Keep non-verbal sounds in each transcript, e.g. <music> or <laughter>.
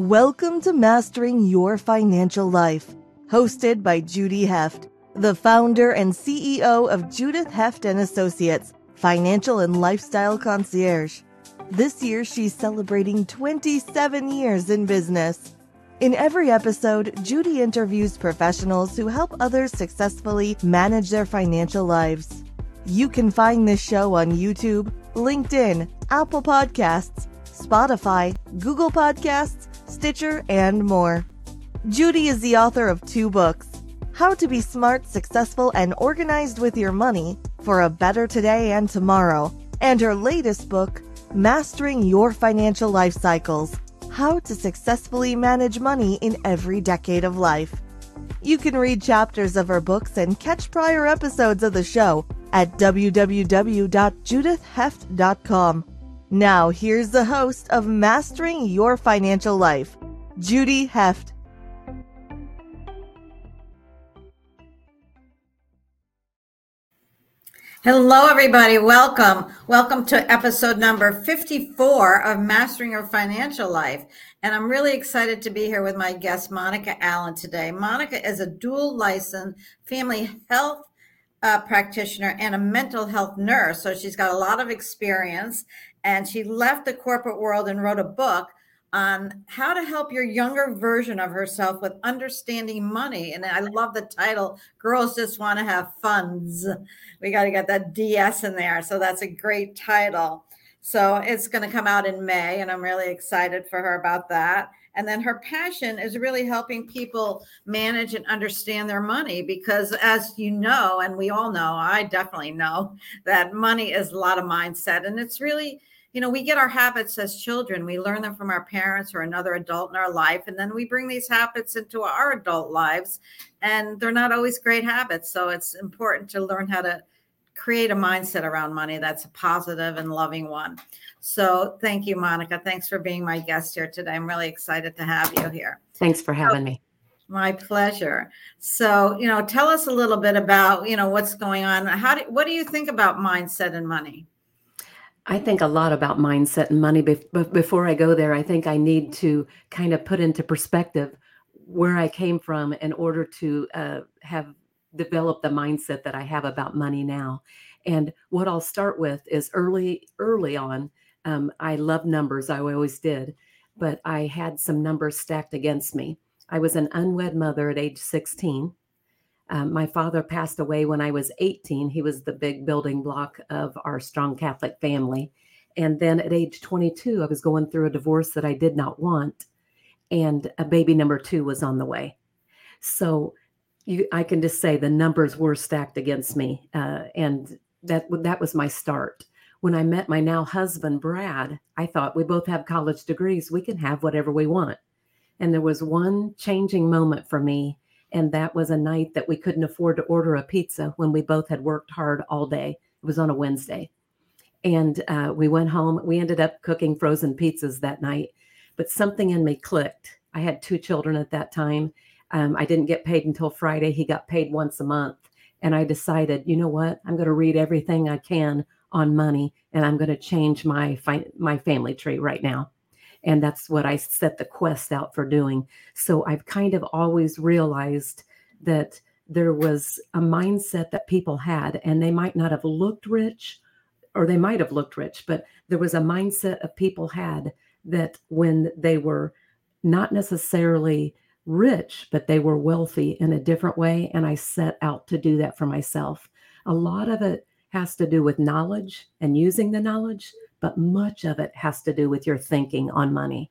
Welcome to Mastering Your Financial Life, hosted by Judy Heft, the founder and CEO of Judith Heft and Associates, financial and lifestyle concierge. This year she's celebrating 27 years in business. In every episode, Judy interviews professionals who help others successfully manage their financial lives. You can find this show on YouTube, LinkedIn, Apple Podcasts, Spotify, Google Podcasts, Stitcher, and more. Judy is the author of two books How to Be Smart, Successful, and Organized with Your Money for a Better Today and Tomorrow, and her latest book, Mastering Your Financial Life Cycles How to Successfully Manage Money in Every Decade of Life. You can read chapters of her books and catch prior episodes of the show at www.judithheft.com. Now, here's the host of Mastering Your Financial Life, Judy Heft. Hello, everybody. Welcome. Welcome to episode number 54 of Mastering Your Financial Life. And I'm really excited to be here with my guest, Monica Allen, today. Monica is a dual licensed family health uh, practitioner and a mental health nurse. So she's got a lot of experience and she left the corporate world and wrote a book on how to help your younger version of herself with understanding money. And I love the title, Girls Just Want to Have Funds. We got to get that DS in there. So that's a great title. So it's going to come out in May, and I'm really excited for her about that. And then her passion is really helping people manage and understand their money because, as you know, and we all know, I definitely know that money is a lot of mindset. And it's really, you know, we get our habits as children. We learn them from our parents or another adult in our life. And then we bring these habits into our adult lives. And they're not always great habits. So it's important to learn how to create a mindset around money that's a positive and loving one. So thank you, Monica. Thanks for being my guest here today. I'm really excited to have you here. Thanks for having me. My pleasure. So, you know, tell us a little bit about, you know, what's going on. How do what do you think about mindset and money? I think a lot about mindset and money. But before I go there, I think I need to kind of put into perspective where I came from in order to uh, have developed the mindset that I have about money now. And what I'll start with is early, early on, um, I love numbers. I always did, but I had some numbers stacked against me. I was an unwed mother at age 16. Um, my father passed away when I was 18. He was the big building block of our strong Catholic family. And then at age 22, I was going through a divorce that I did not want. And a baby number two was on the way. So you, I can just say the numbers were stacked against me. Uh, and that, that was my start when I met my now husband, Brad, I thought we both have college degrees. We can have whatever we want. And there was one changing moment for me. And that was a night that we couldn't afford to order a pizza when we both had worked hard all day. It was on a Wednesday. And uh, we went home. We ended up cooking frozen pizzas that night. But something in me clicked. I had two children at that time. Um, I didn't get paid until Friday. He got paid once a month. And I decided, you know what? I'm going to read everything I can on money and I'm going to change my fi- my family tree right now. And that's what I set the quest out for doing. So I've kind of always realized that there was a mindset that people had and they might not have looked rich or they might have looked rich, but there was a mindset of people had that when they were not necessarily rich, but they were wealthy in a different way. And I set out to do that for myself. A lot of it has to do with knowledge and using the knowledge, but much of it has to do with your thinking on money.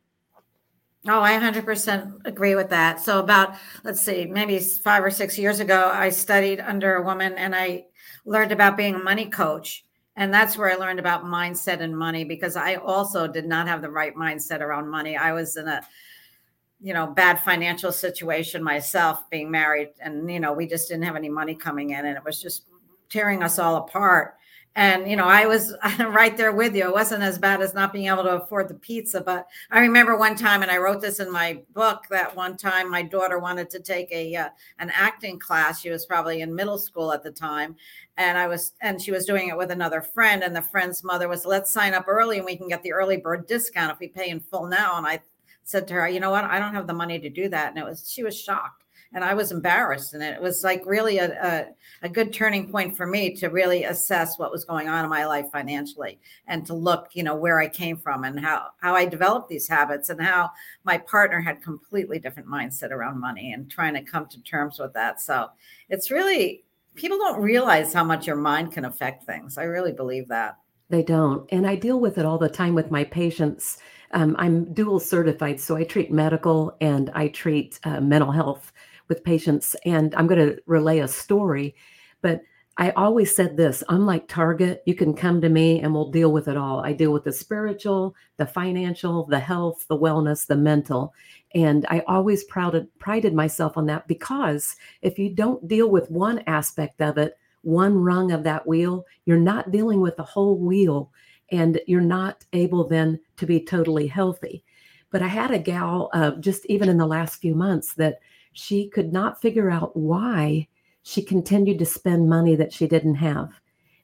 Oh, I 100% agree with that. So, about, let's see, maybe five or six years ago, I studied under a woman and I learned about being a money coach. And that's where I learned about mindset and money because I also did not have the right mindset around money. I was in a, you know, bad financial situation myself being married. And, you know, we just didn't have any money coming in. And it was just tearing us all apart. And, you know, I was <laughs> right there with you. It wasn't as bad as not being able to afford the pizza. But I remember one time, and I wrote this in my book, that one time my daughter wanted to take a uh, an acting class. She was probably in middle school at the time. And I was, and she was doing it with another friend. And the friend's mother was, let's sign up early and we can get the early bird discount if we pay in full now. And I said to her, you know what, I don't have the money to do that. And it was, she was shocked and I was embarrassed. And it was like really a, a, a, good turning point for me to really assess what was going on in my life financially and to look, you know, where I came from and how, how I developed these habits and how my partner had completely different mindset around money and trying to come to terms with that. So it's really, people don't realize how much your mind can affect things. I really believe that. They don't. And I deal with it all the time with my patients. Um, I'm dual certified, so I treat medical and I treat uh, mental health with patients. And I'm going to relay a story, but I always said this I'm like Target. You can come to me and we'll deal with it all. I deal with the spiritual, the financial, the health, the wellness, the mental. And I always prided, prided myself on that because if you don't deal with one aspect of it, one rung of that wheel, you're not dealing with the whole wheel and you're not able then to be totally healthy. But I had a gal uh, just even in the last few months that she could not figure out why she continued to spend money that she didn't have.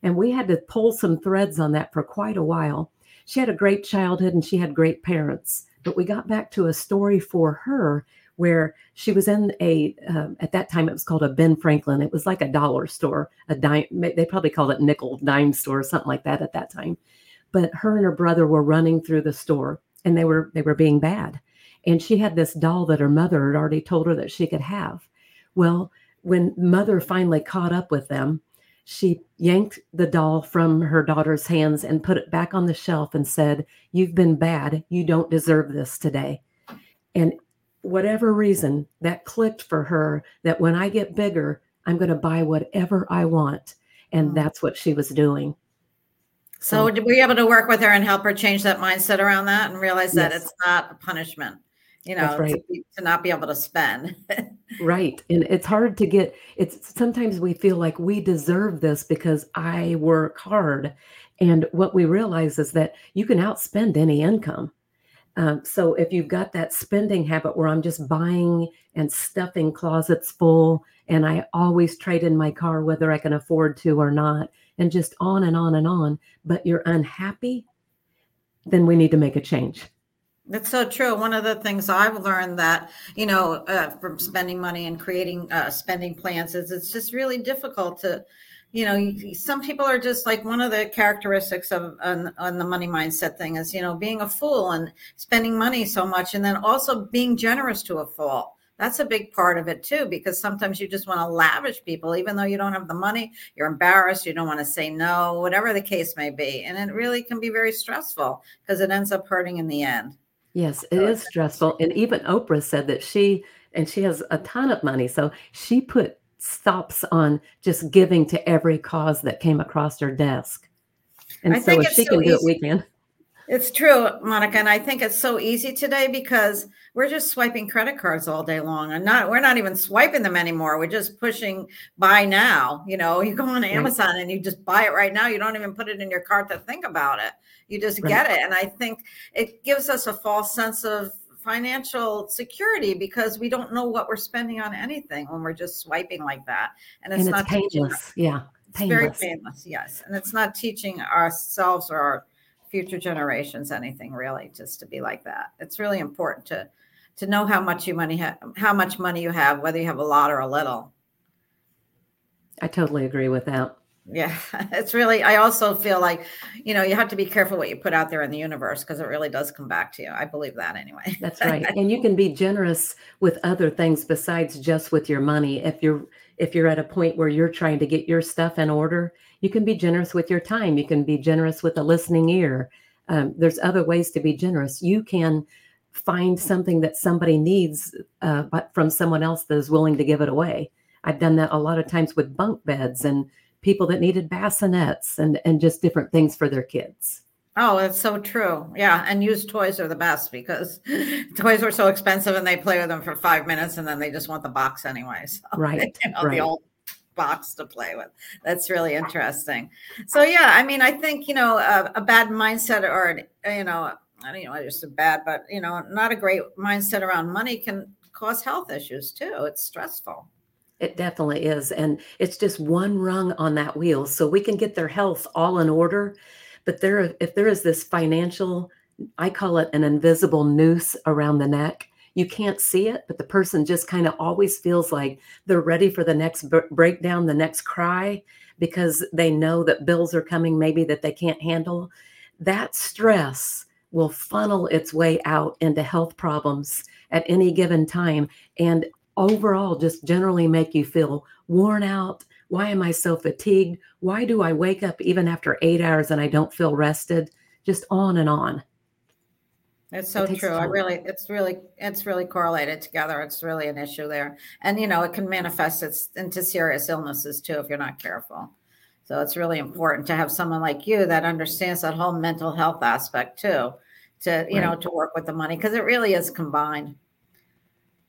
And we had to pull some threads on that for quite a while. She had a great childhood and she had great parents. But we got back to a story for her where she was in a uh, at that time it was called a Ben Franklin. It was like a dollar store, a dime. They probably called it nickel dime store, or something like that at that time. But her and her brother were running through the store, and they were they were being bad. And she had this doll that her mother had already told her that she could have. Well, when mother finally caught up with them, she yanked the doll from her daughter's hands and put it back on the shelf and said, You've been bad. You don't deserve this today. And whatever reason, that clicked for her that when I get bigger, I'm going to buy whatever I want. And that's what she was doing. So, so were you able to work with her and help her change that mindset around that and realize that it's not a punishment? You know, right. to, be, to, not be able to spend. <laughs> right. And it's hard to get, it's sometimes we feel like we deserve this because I work hard. And what we realize is that you can outspend any income. Um, so if you've got that spending habit where I'm just buying and stuffing closets full, and I always trade in my car whether I can afford to or not, and just on and on and on, but you're unhappy, then we need to make a change. That's so true. One of the things I've learned that, you know, uh, from spending money and creating uh, spending plans is it's just really difficult to, you know, some people are just like one of the characteristics of on, on, the money mindset thing is, you know, being a fool and spending money so much and then also being generous to a fault. That's a big part of it too, because sometimes you just want to lavish people, even though you don't have the money, you're embarrassed, you don't want to say no, whatever the case may be. And it really can be very stressful because it ends up hurting in the end. Yes, it is stressful. And even Oprah said that she, and she has a ton of money. So she put stops on just giving to every cause that came across her desk. And I so if she so can easy. do it, we can. It's true, Monica, and I think it's so easy today because we're just swiping credit cards all day long, and not we're not even swiping them anymore. We're just pushing buy now. You know, <laughs> you go on Amazon right. and you just buy it right now. You don't even put it in your cart to think about it. You just right. get it, and I think it gives us a false sense of financial security because we don't know what we're spending on anything when we're just swiping like that, and it's, and it's not painless. Yeah, painless. very painless. Yes, and it's not teaching ourselves or our future generations anything really just to be like that it's really important to to know how much you money ha- how much money you have whether you have a lot or a little. I totally agree with that. Yeah <laughs> it's really i also feel like you know you have to be careful what you put out there in the universe because it really does come back to you. I believe that anyway. That's right. <laughs> And you can be generous with other things besides just with your money. If you're if you're at a point where you're trying to get your stuff in order you can be generous with your time. You can be generous with a listening ear. Um, there's other ways to be generous. You can find something that somebody needs uh, but from someone else that is willing to give it away i've done that a lot of times with bunk beds and people that needed bassinets and and just different things for their kids Oh, that's so true. Yeah. And used toys are the best because <laughs> toys are so expensive and they play with them for five minutes and then they just want the box anyway. So, <laughs> right. You know, right. The old box to play with. That's really interesting. So, yeah, I mean, I think, you know, a, a bad mindset or, you know, I don't know, just a bad, but, you know, not a great mindset around money can cause health issues too. It's stressful. It definitely is. And it's just one rung on that wheel. So we can get their health all in order but there if there is this financial I call it an invisible noose around the neck. You can't see it, but the person just kind of always feels like they're ready for the next b- breakdown, the next cry, because they know that bills are coming, maybe that they can't handle. That stress will funnel its way out into health problems at any given time. And overall, just generally make you feel worn out. Why am I so fatigued? Why do I wake up even after eight hours and I don't feel rested? Just on and on. It's so it true. I really, it's really, it's really correlated together. It's really an issue there, and you know, it can manifest its into serious illnesses too if you're not careful. So it's really important to have someone like you that understands that whole mental health aspect too, to you right. know, to work with the money because it really is combined.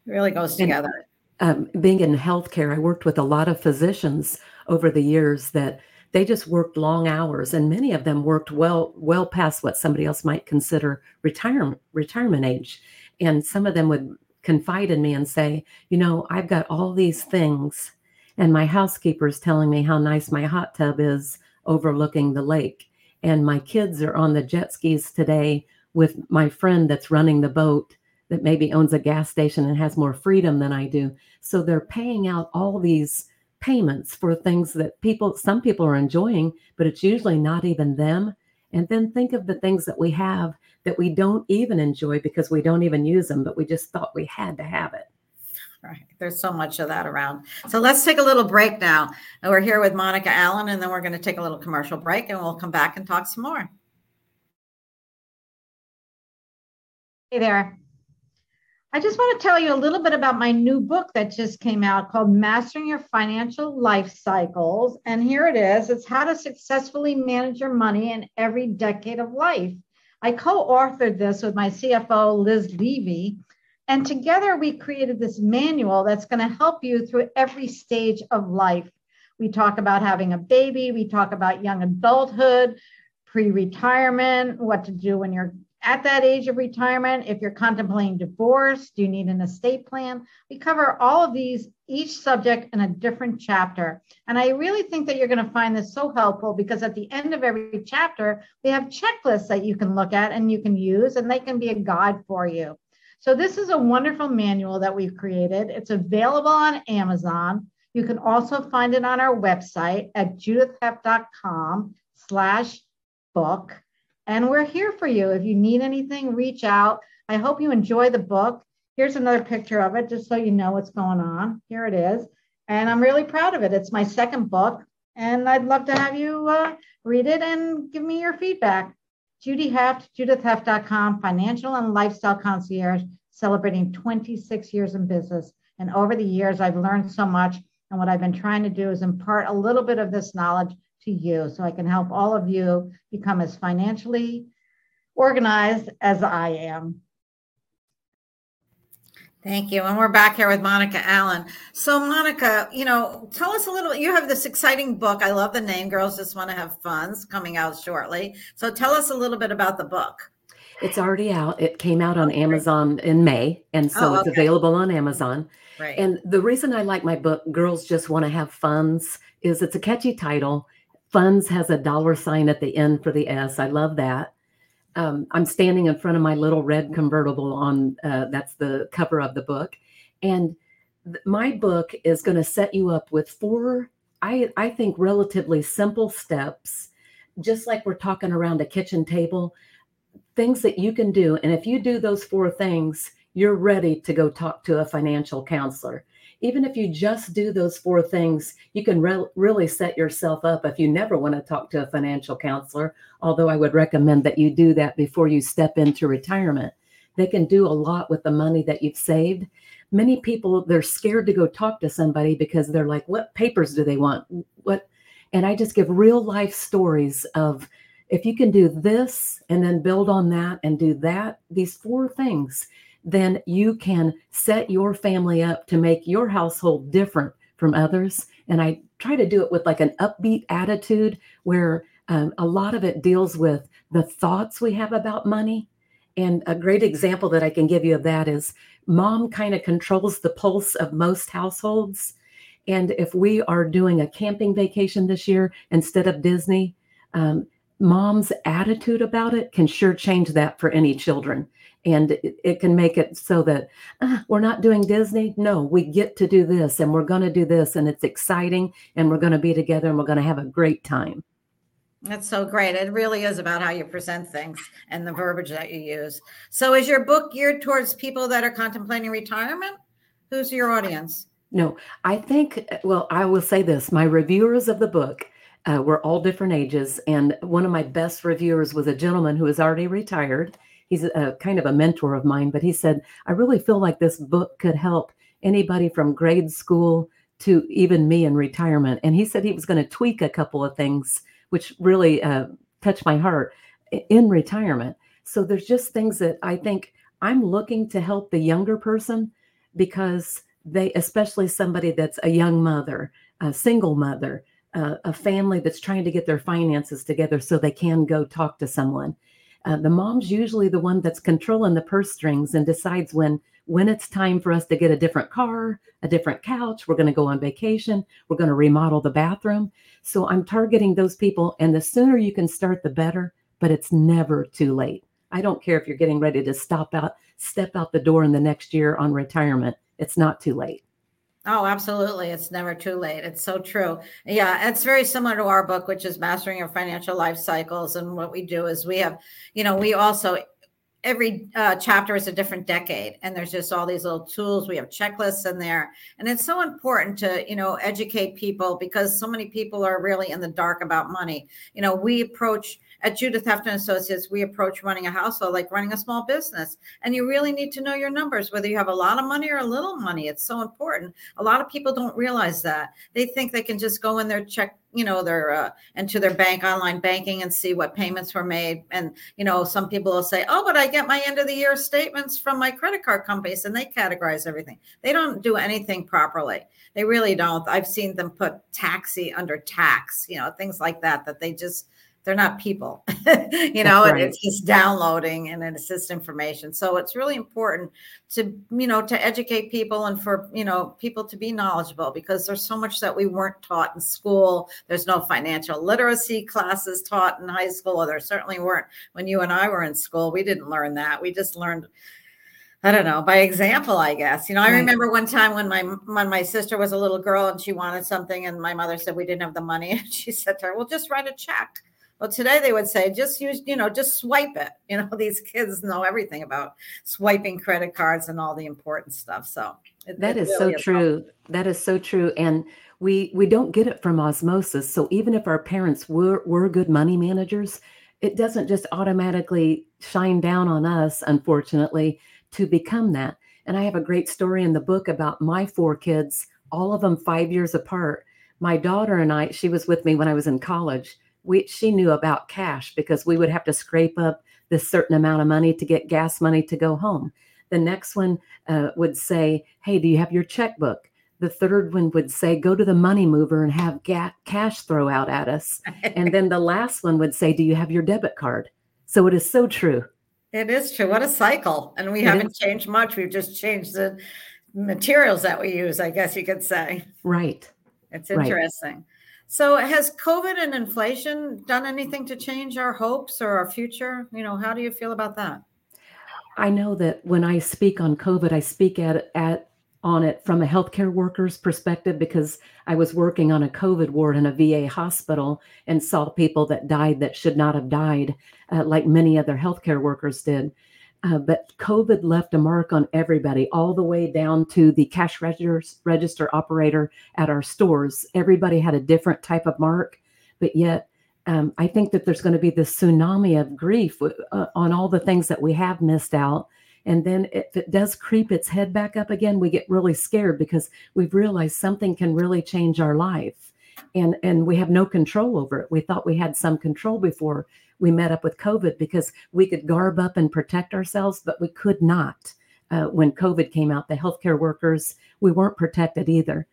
It really goes together. And, um, being in healthcare, I worked with a lot of physicians over the years that they just worked long hours and many of them worked well well past what somebody else might consider retirement retirement age and some of them would confide in me and say you know i've got all these things and my housekeeper is telling me how nice my hot tub is overlooking the lake. And my kids are on the jet skis today with my friend that's running the boat that maybe owns a gas station and has more freedom than I do. So they're paying out all these payments for things that people some people are enjoying but it's usually not even them. And then think of the things that we have that we don't even enjoy because we don't even use them but we just thought we had to have it right there's so much of that around so let's take a little break now and we're here with monica allen and then we're going to take a little commercial break and we'll come back and talk some more hey there I just want to tell you a little bit about my new book that just came out called Mastering Your Financial Life Cycles. And here it is it's how to successfully manage your money in every decade of life. I co authored this with my CFO, Liz Levy. And together we created this manual that's going to help you through every stage of life. We talk about having a baby, we talk about young adulthood, pre retirement, what to do when you're at that age of retirement, if you're contemplating divorce, do you need an estate plan? We cover all of these, each subject in a different chapter. And I really think that you're going to find this so helpful because at the end of every chapter, we have checklists that you can look at and you can use, and they can be a guide for you. So this is a wonderful manual that we've created. It's available on Amazon. You can also find it on our website at judithheft.com slash book. And we're here for you. If you need anything, reach out. I hope you enjoy the book. Here's another picture of it, just so you know what's going on. Here it is. And I'm really proud of it. It's my second book. And I'd love to have you uh, read it and give me your feedback. Judy Heft, judithheft.com, financial and lifestyle concierge, celebrating 26 years in business. And over the years, I've learned so much. And what I've been trying to do is impart a little bit of this knowledge to you so I can help all of you become as financially organized as I am. Thank you. And we're back here with Monica Allen. So, Monica, you know, tell us a little. You have this exciting book. I love the name Girls Just Want to Have Funds coming out shortly. So, tell us a little bit about the book. It's already out. It came out on Amazon in May, and so oh, okay. it's available on Amazon. Right. And the reason I like my book, Girls Just Want to Have Funds, is it's a catchy title Funds has a dollar sign at the end for the S. I love that. Um, I'm standing in front of my little red convertible on uh, that's the cover of the book. And th- my book is going to set you up with four, I, I think, relatively simple steps, just like we're talking around a kitchen table, things that you can do. And if you do those four things, you're ready to go talk to a financial counselor even if you just do those four things, you can re- really set yourself up if you never want to talk to a financial counselor. Although I would recommend that you do that before you step into retirement. They can do a lot with the money that you've saved. Many people, they're scared to go talk to somebody because they're like, what papers do they want? What? And I just give real life stories of if you can do this and then build on that and do that, these four things, then you can set your family up to make your household different from others. And I try to do it with like an upbeat attitude where um, a lot of it deals with the thoughts we have about money. And a great example that I can give you of that is mom kind of controls the pulse of most households. And if we are doing a camping vacation this year instead of Disney, um, mom's attitude about it can sure change that for any children and it, it can make it so that uh, we're not doing disney no we get to do this and we're going to do this and it's exciting and we're going to be together and we're going to have a great time that's so great it really is about how you present things and the verbiage that you use so is your book geared towards people that are contemplating retirement who's your audience no i think well i will say this my reviewers of the book uh, we're all different ages. And one of my best reviewers was a gentleman who who is already retired. He's a, kind of a mentor of mine, but he said, I really feel like this book could help anybody from grade school to even me in retirement. And he said he was going to tweak a couple of things, which really uh, touched my heart in retirement. So there's just things that I think I'm looking to help the younger person because they, especially somebody that's a young mother, a single mother, a, a family that's trying to get their finances together so they can go talk to someone. Uh, the mom's usually the one that's controlling the purse strings and decides when when it's time for us to get a different car, a different couch, we're going to go on vacation, we're going to remodel the bathroom. So I'm targeting those people and the sooner you can start the better, but it's never too late. I don't care if you're getting ready to stop out step out the door in the next year on retirement. It's not too late. Oh, absolutely. It's never too late. It's so true. Yeah, it's very similar to our book, which is Mastering Your Financial Life Cycles. And what we do is we have, you know, we also, every uh, chapter is a different decade. And there's just all these little tools. We have checklists in there. And it's so important to, you know, educate people because so many people are really in the dark about money. You know, we approach, at Judith Heft and Associates, we approach running a household like running a small business. And you really need to know your numbers, whether you have a lot of money or a little money. It's so important. A lot of people don't realize that. They think they can just go in their check, you know, their uh, into their bank online banking and see what payments were made. And you know, some people will say, "Oh, but I get my end of the year statements from my credit card companies, and they categorize everything." They don't do anything properly. They really don't. I've seen them put taxi under tax, you know, things like that. That they just they're not people <laughs> you know right. and it's just downloading and it's just information. So it's really important to you know to educate people and for you know people to be knowledgeable because there's so much that we weren't taught in school. There's no financial literacy classes taught in high school. Or there certainly weren't when you and i were in school. We didn't learn that. We just learned I don't know, by example, I guess. You know, I remember one time when my when my sister was a little girl and she wanted something, and my mother said we didn't have the money, <laughs> and she said to her, "Well, just write a check." Well, today they would say just use, you know, just swipe it. <laughs> You know, these kids know everything about swiping credit cards and all the important stuff. So it, that it is really so is true. That is so true. And we we don't get it from osmosis. So even if our parents were were good money managers, it doesn't just automatically shine down on us, unfortunately, to become that. And I have a great story in the book about my four kids, all of them five years apart. My daughter and I, she was with me when I was in college we she knew about cash because we would have to scrape up this certain amount of money to get gas money to go home. The next one uh, would say, "Hey, do you have your checkbook?" The third one would say, "Go to the money mover and have ga- cash throw out at us." and then the last one would say, "Do you have your debit card?" So it is so true. It is true. What a cycle! And we it haven't is. changed much. We've just changed the materials that we use. I guess you could say. Right. It's interesting. Right. So, has COVID and inflation done anything to change our hopes or our future? You know, how do you feel about that? I know that when I speak on COVID, I speak at at on it from a healthcare worker's perspective because I was working on a COVID ward in a VA hospital and saw people that died that should not have died, uh, like many other healthcare workers did. Uh, but COVID left a mark on everybody, all the way down to the cash register, register operator at our stores. Everybody had a different type of mark, but yet um, I think that there's going to be this tsunami of grief uh, on all the things that we have missed out. And then if it does creep its head back up again, we get really scared because we've realized something can really change our life. And, and we have no control over it. We thought we had some control before we met up with COVID because we could garb up and protect ourselves, but we could not. Uh, when COVID came out, the healthcare workers, we weren't protected either.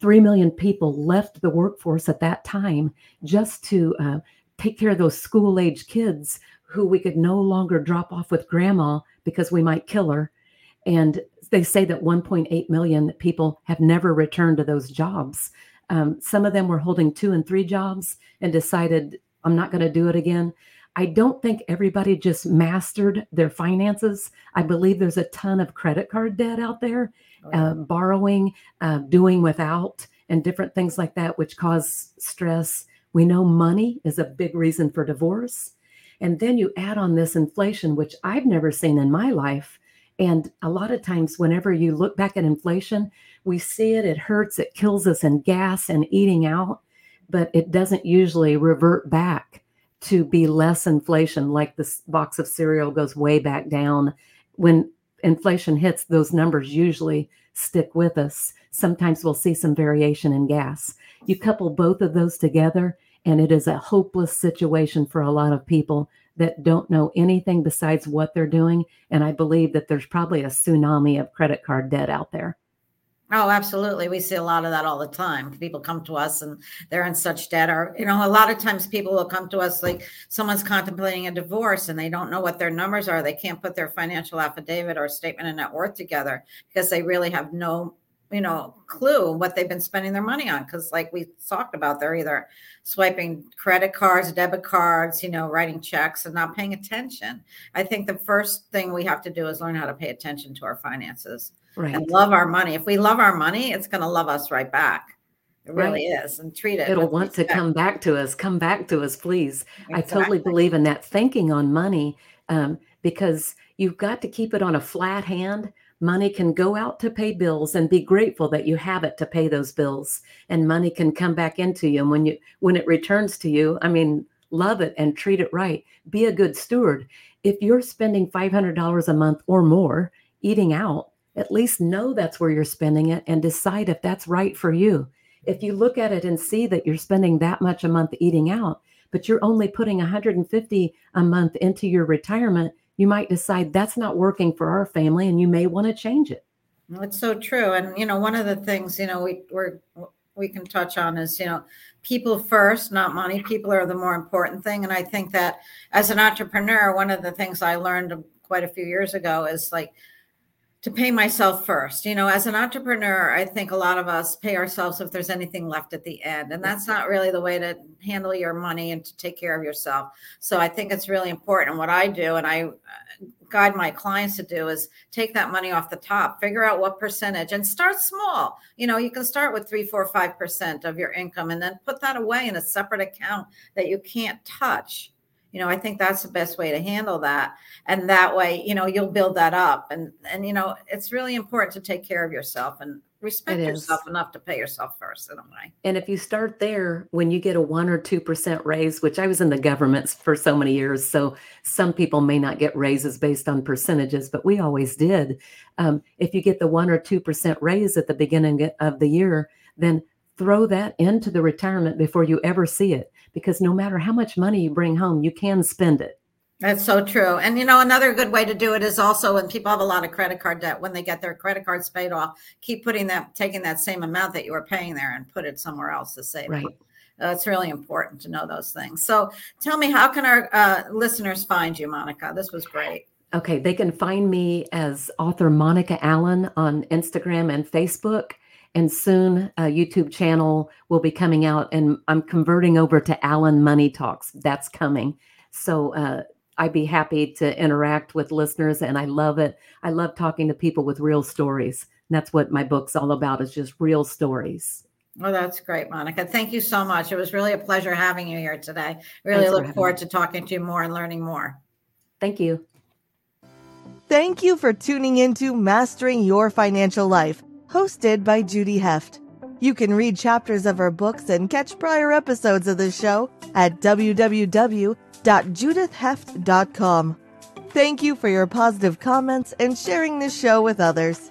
Three million people left the workforce at that time just to uh, take care of those school age kids who we could no longer drop off with grandma because we might kill her. And they say that 1.8 million people have never returned to those jobs. Um, some of them were holding two and three jobs and decided I'm not going to do it again. I don't think everybody just mastered their finances. I believe there's a ton of credit card debt out there, uh, borrowing, uh, doing without, and different things like that, which cause stress. We know money is a big reason for divorce. And then you add on this inflation, which I've never seen in my life. And a lot of times, whenever you look back at inflation, we see it, it hurts, it kills us in gas and eating out, but it doesn't usually revert back to be less inflation, like this box of cereal goes way back down. When inflation hits, those numbers usually stick with us. Sometimes we'll see some variation in gas. You couple both of those together, and it is a hopeless situation for a lot of people that don't know anything besides what they're doing. And I believe that there's probably a tsunami of credit card debt out there. Oh, absolutely. We see a lot of that all the time. People come to us and they're in such debt. Or, you know, a lot of times people will come to us like someone's contemplating a divorce and they don't know what their numbers are. They can't put their financial affidavit or statement of net worth together because they really have no you know clue what they've been spending their money on because like we talked about they're either swiping credit cards debit cards you know writing checks and not paying attention i think the first thing we have to do is learn how to pay attention to our finances right. and love our money if we love our money it's going to love us right back it really right. is and treat it it'll want respect. to come back to us come back to us please exactly. i totally believe in that thinking on money um, because you've got to keep it on a flat hand money can go out to pay bills and be grateful that you have it to pay those bills and money can come back into you and when you when it returns to you i mean love it and treat it right be a good steward if you're spending $500 a month or more eating out at least know that's where you're spending it and decide if that's right for you if you look at it and see that you're spending that much a month eating out but you're only putting 150 a month into your retirement you might decide that's not working for our family and you may want to change it. It's so true. And, you know, one of the things, you know, we, we're, we can touch on is, you know, people first, not money. People are the more important thing. And I think that as an entrepreneur, one of the things I learned quite a few years ago is like to pay myself first. You know, as an entrepreneur, I think a lot of us pay ourselves if there's anything left at the end. And that's not really the way to handle your money and to take care of yourself. So I think it's really important. what I do, and I uh, guide my clients to do, is take that money off the top, figure out what percentage and start small. You know, you can start with three, four, five percent of your income and then put that away in a separate account that you can't touch you know i think that's the best way to handle that. And that way you know you'll build that up. And and you know it's really important to take care of yourself and respect yourself enough to pay yourself first in a way. And if you start there when you get a 1 or 2% raise which i was in the government for so many years so some people may not get raises based on percentages but we always did. Um, if you get the 1 or 2% raise at the beginning of the year then throw that into the retirement before you ever see it because no matter how much money you bring home, you can spend it. That's so true. And you know, another good way to do it is also when people have a lot of credit card debt, when they get their credit cards paid off, keep putting that, taking that same amount that you were paying there and put it somewhere else to save. Right. Uh, it's really important to know those things. So tell me, how can our uh, listeners find you, Monica? This was great. Okay, they can find me as author Monica Allen on Instagram and Facebook and soon a YouTube channel will be coming out, and I'm converting over to Allen Money Talks. That's coming. So uh, I'd be happy to interact with listeners, and I love it. I love talking to people with real stories. And that's what my book's all about is just real stories. Well, that's great, Monica. Thank you so much. It was really a pleasure having you here today. Really Thanks look forward me. to talking to you more and learning more. Thank you. Thank you for tuning into Mastering Your Financial Life hosted by Judy Heft. You can read chapters of her books and catch prior episodes of the show at www.judithheft.com. Thank you for your positive comments and sharing this show with others.